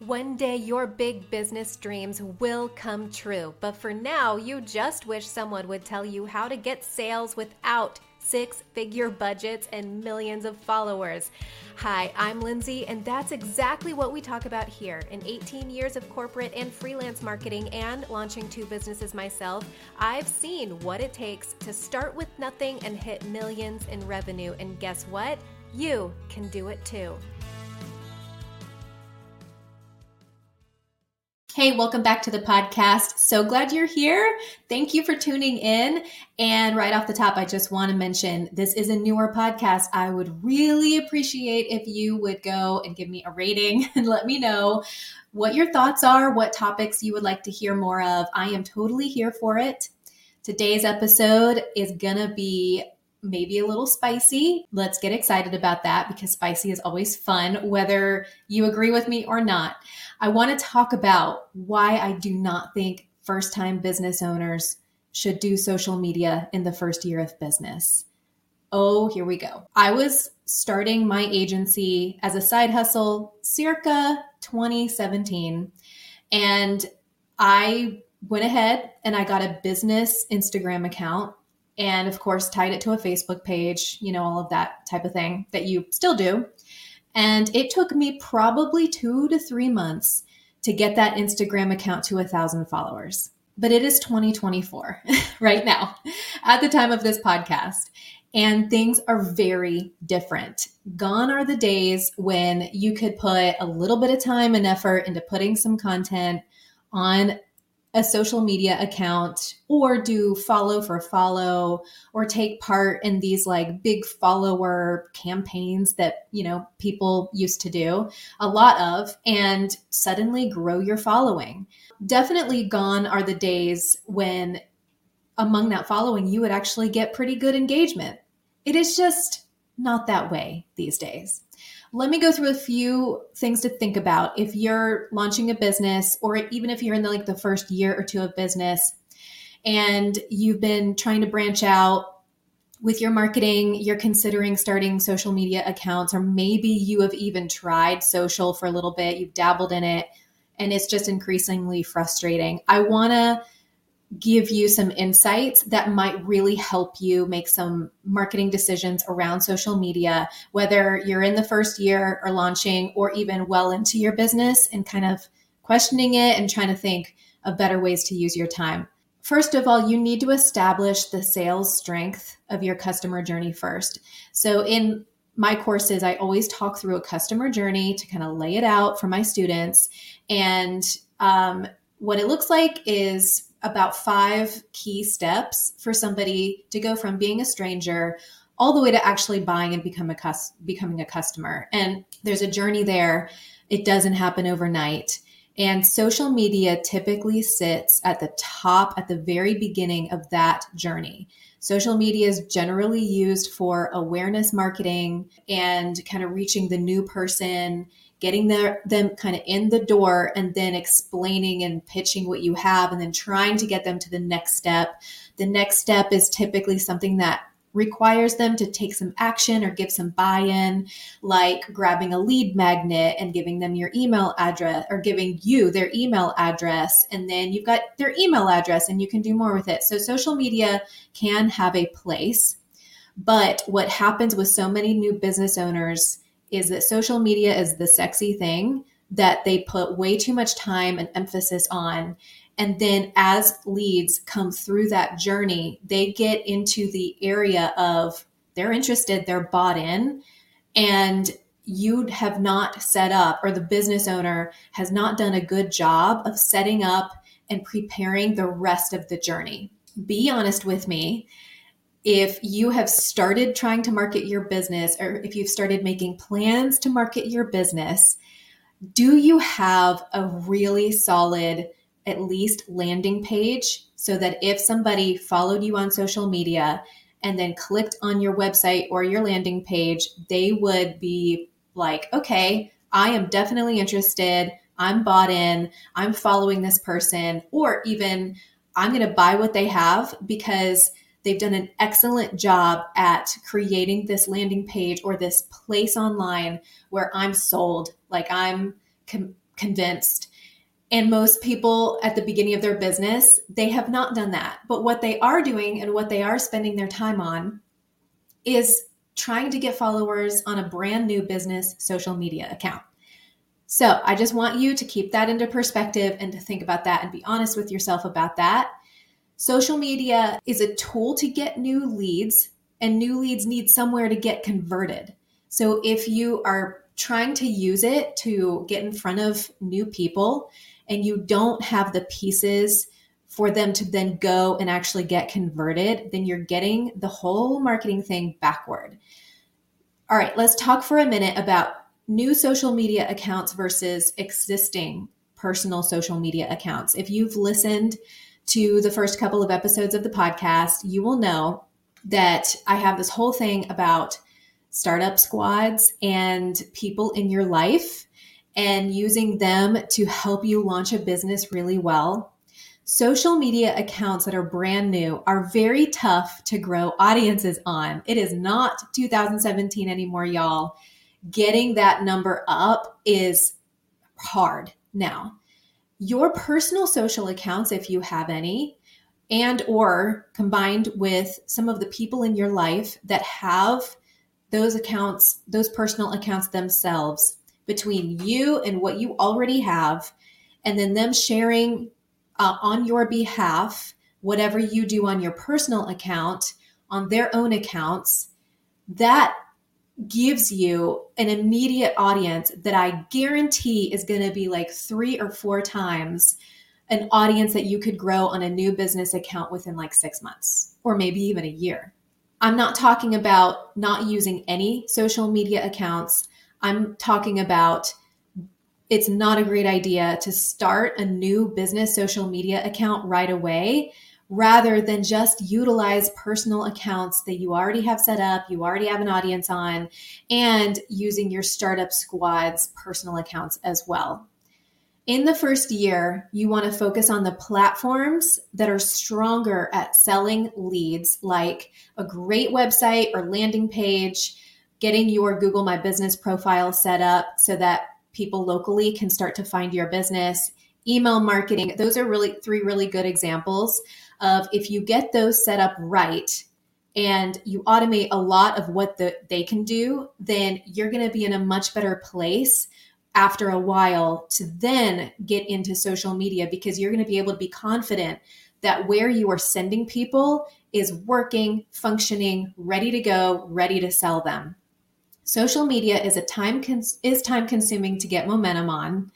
One day your big business dreams will come true, but for now, you just wish someone would tell you how to get sales without six figure budgets and millions of followers. Hi, I'm Lindsay, and that's exactly what we talk about here. In 18 years of corporate and freelance marketing and launching two businesses myself, I've seen what it takes to start with nothing and hit millions in revenue. And guess what? You can do it too. Hey, welcome back to the podcast. So glad you're here. Thank you for tuning in. And right off the top, I just want to mention this is a newer podcast. I would really appreciate if you would go and give me a rating and let me know what your thoughts are, what topics you would like to hear more of. I am totally here for it. Today's episode is going to be maybe a little spicy. Let's get excited about that because spicy is always fun, whether you agree with me or not. I want to talk about why I do not think first time business owners should do social media in the first year of business. Oh, here we go. I was starting my agency as a side hustle circa 2017. And I went ahead and I got a business Instagram account and, of course, tied it to a Facebook page, you know, all of that type of thing that you still do. And it took me probably two to three months to get that Instagram account to a thousand followers. But it is 2024 right now at the time of this podcast. And things are very different. Gone are the days when you could put a little bit of time and effort into putting some content on a social media account or do follow for follow or take part in these like big follower campaigns that you know people used to do a lot of and suddenly grow your following. Definitely gone are the days when among that following you would actually get pretty good engagement. It is just not that way these days let me go through a few things to think about if you're launching a business or even if you're in the, like the first year or two of business and you've been trying to branch out with your marketing, you're considering starting social media accounts, or maybe you have even tried social for a little bit, you've dabbled in it, and it's just increasingly frustrating. I want to give you some insights that might really help you make some marketing decisions around social media, whether you're in the first year or launching or even well into your business and kind of questioning it and trying to think of better ways to use your time. First of all, you need to establish the sales strength of your customer journey first. So, in my courses, I always talk through a customer journey to kind of lay it out for my students. And um, what it looks like is about five key steps for somebody to go from being a stranger all the way to actually buying and become a cus- becoming a customer. And there's a journey there. It doesn't happen overnight. And social media typically sits at the top, at the very beginning of that journey. Social media is generally used for awareness marketing and kind of reaching the new person getting their, them kind of in the door and then explaining and pitching what you have and then trying to get them to the next step. The next step is typically something that requires them to take some action or give some buy in, like grabbing a lead magnet and giving them your email address or giving you their email address. And then you've got their email address and you can do more with it. So social media can have a place. But what happens with so many new business owners is that social media is the sexy thing that they put way too much time and emphasis on. And then as leads come through that journey, they get into the area of they're interested, they're bought in, and you have not set up, or the business owner has not done a good job of setting up and preparing the rest of the journey. Be honest with me if you have started trying to market your business or if you've started making plans to market your business, do you have a really solid, at least landing page so that if somebody followed you on social media and then clicked on your website or your landing page, they would be like, okay, I am definitely interested. I'm bought in. I'm following this person, or even I'm going to buy what they have because They've done an excellent job at creating this landing page or this place online where I'm sold. Like I'm com- convinced. And most people at the beginning of their business, they have not done that. But what they are doing and what they are spending their time on is trying to get followers on a brand new business social media account. So I just want you to keep that into perspective and to think about that and be honest with yourself about that. Social media is a tool to get new leads, and new leads need somewhere to get converted. So if you are trying to use it to get in front of new people and you don't have the pieces for them to then go and actually get converted, then you're getting the whole marketing thing backward. All right, let's talk for a minute about new social media accounts versus existing personal social media accounts. If you've listened to the first couple of episodes of the podcast, you will know that I have this whole thing about startup squads and people in your life and using them to help you launch a business really well. Social media accounts that are brand new are very tough to grow audiences on. It is not 2017 anymore, y'all getting that number up is hard now. Your personal social accounts, if you have any, and or combined with some of the people in your life that have those accounts, those personal accounts themselves between you and what you already have, and then them sharing uh, on your behalf whatever you do on your personal account on their own accounts, that gives you an immediate audience that I guarantee is going to be like three or four times an audience that you could grow on a new business account within like six months or maybe even a year. I'm not talking about not using any social media accounts. I'm talking about it's not a great idea to start a new business social media account right away rather than just utilize personal accounts that you already have set up, you already have an audience on, and using your startup squad's personal accounts as well. In the first year, you want to focus on the platforms that are stronger at selling leads, like a great website or landing page, getting your Google My Business profile set up so that people locally can start to find your business, email marketing. Those are really three really good examples of if you get those set up right and you automate a lot of what the, they can do, then you're going to be in a much better place after a while to then get into social media because you're going to be able to be confident that where you are sending people is working, functioning, ready to go, ready to sell them. Social media is a time cons- is time consuming to get momentum on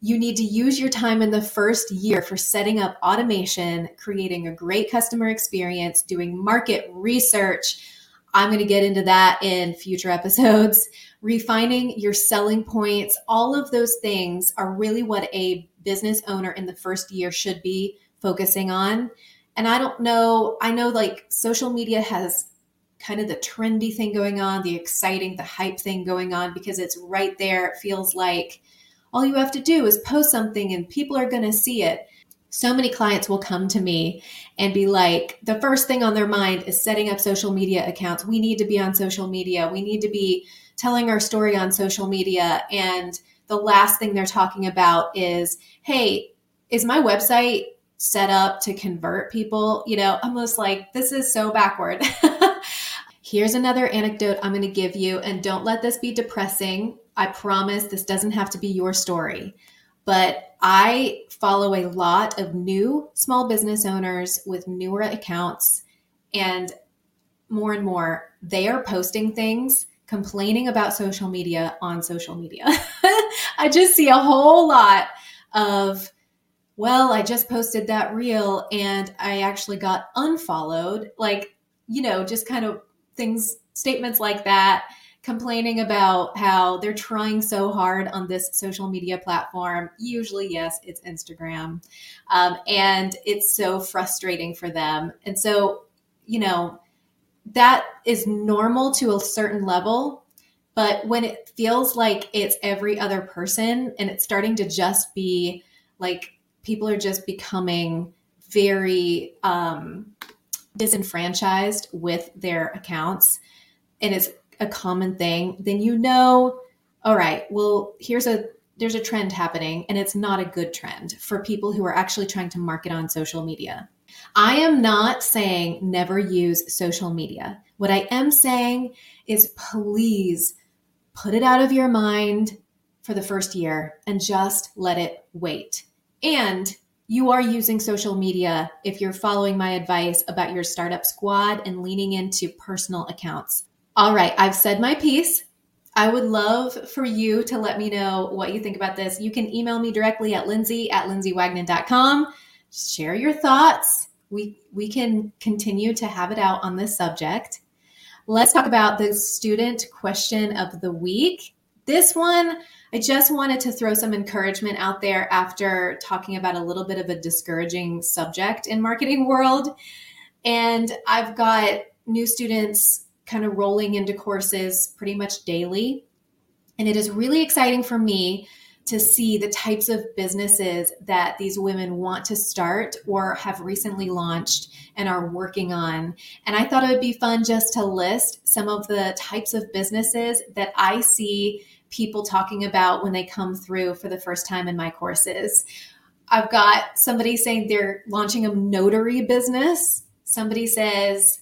you need to use your time in the first year for setting up automation, creating a great customer experience, doing market research. I'm going to get into that in future episodes. Refining your selling points, all of those things are really what a business owner in the first year should be focusing on. And I don't know, I know like social media has kind of the trendy thing going on, the exciting, the hype thing going on because it's right there. It feels like all you have to do is post something and people are going to see it. So many clients will come to me and be like, the first thing on their mind is setting up social media accounts. We need to be on social media. We need to be telling our story on social media. And the last thing they're talking about is, hey, is my website set up to convert people? You know, almost like this is so backward. Here's another anecdote I'm going to give you, and don't let this be depressing. I promise this doesn't have to be your story. But I follow a lot of new small business owners with newer accounts, and more and more, they are posting things complaining about social media on social media. I just see a whole lot of, well, I just posted that reel and I actually got unfollowed. Like, you know, just kind of things, statements like that, complaining about how they're trying so hard on this social media platform. Usually, yes, it's Instagram. Um, and it's so frustrating for them. And so, you know, that is normal to a certain level. But when it feels like it's every other person and it's starting to just be like people are just becoming very um, disenfranchised with their accounts and it's a common thing, then you know, all right, well, here's a there's a trend happening and it's not a good trend for people who are actually trying to market on social media. I am not saying never use social media. What I am saying is please put it out of your mind for the first year and just let it wait. And you are using social media if you're following my advice about your startup squad and leaning into personal accounts. All right, I've said my piece. I would love for you to let me know what you think about this. You can email me directly at lindsay at lindsaywagnon.com. Share your thoughts. We, we can continue to have it out on this subject. Let's talk about the student question of the week. This one, I just wanted to throw some encouragement out there after talking about a little bit of a discouraging subject in marketing world. And I've got new students kind of rolling into courses pretty much daily. And it is really exciting for me to see the types of businesses that these women want to start or have recently launched and are working on. And I thought it would be fun just to list some of the types of businesses that I see people talking about when they come through for the first time in my courses. I've got somebody saying they're launching a notary business. Somebody says,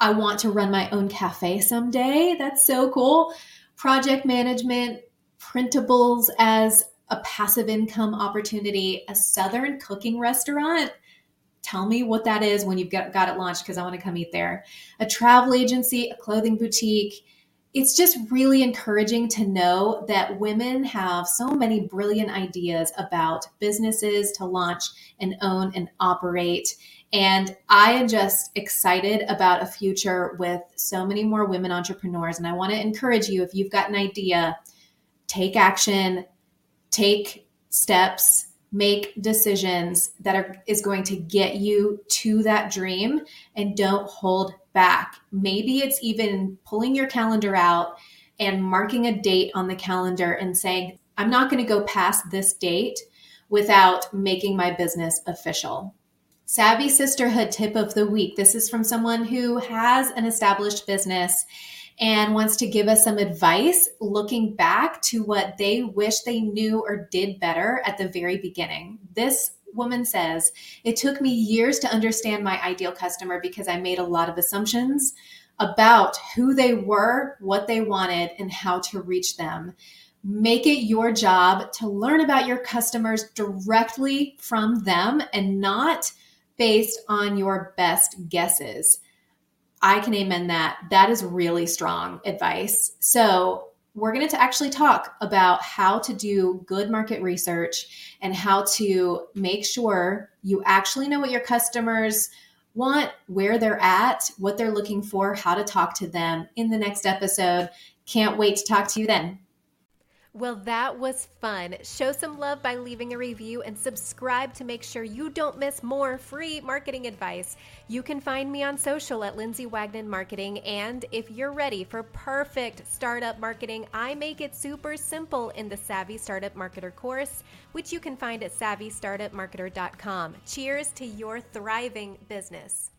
I want to run my own cafe someday. That's so cool. Project management, printables as a passive income opportunity, a Southern cooking restaurant. Tell me what that is when you've got, got it launched because I want to come eat there. A travel agency, a clothing boutique, it's just really encouraging to know that women have so many brilliant ideas about businesses to launch and own and operate. And I am just excited about a future with so many more women entrepreneurs. And I want to encourage you if you've got an idea, take action, take steps, make decisions that are is going to get you to that dream and don't hold back. Maybe it's even pulling your calendar out and marking a date on the calendar and saying, I'm not going to go past this date without making my business official. Savvy Sisterhood tip of the week. This is from someone who has an established business and wants to give us some advice looking back to what they wish they knew or did better at the very beginning. This woman says, It took me years to understand my ideal customer because I made a lot of assumptions about who they were, what they wanted, and how to reach them. Make it your job to learn about your customers directly from them and not based on your best guesses. I can amen that. That is really strong advice. So, we're going to actually talk about how to do good market research and how to make sure you actually know what your customers want, where they're at, what they're looking for, how to talk to them in the next episode. Can't wait to talk to you then. Well, that was fun. Show some love by leaving a review and subscribe to make sure you don't miss more free marketing advice. You can find me on social at Lindsay Wagnon Marketing. And if you're ready for perfect startup marketing, I make it super simple in the Savvy Startup Marketer course, which you can find at savvystartupmarketer.com. Cheers to your thriving business.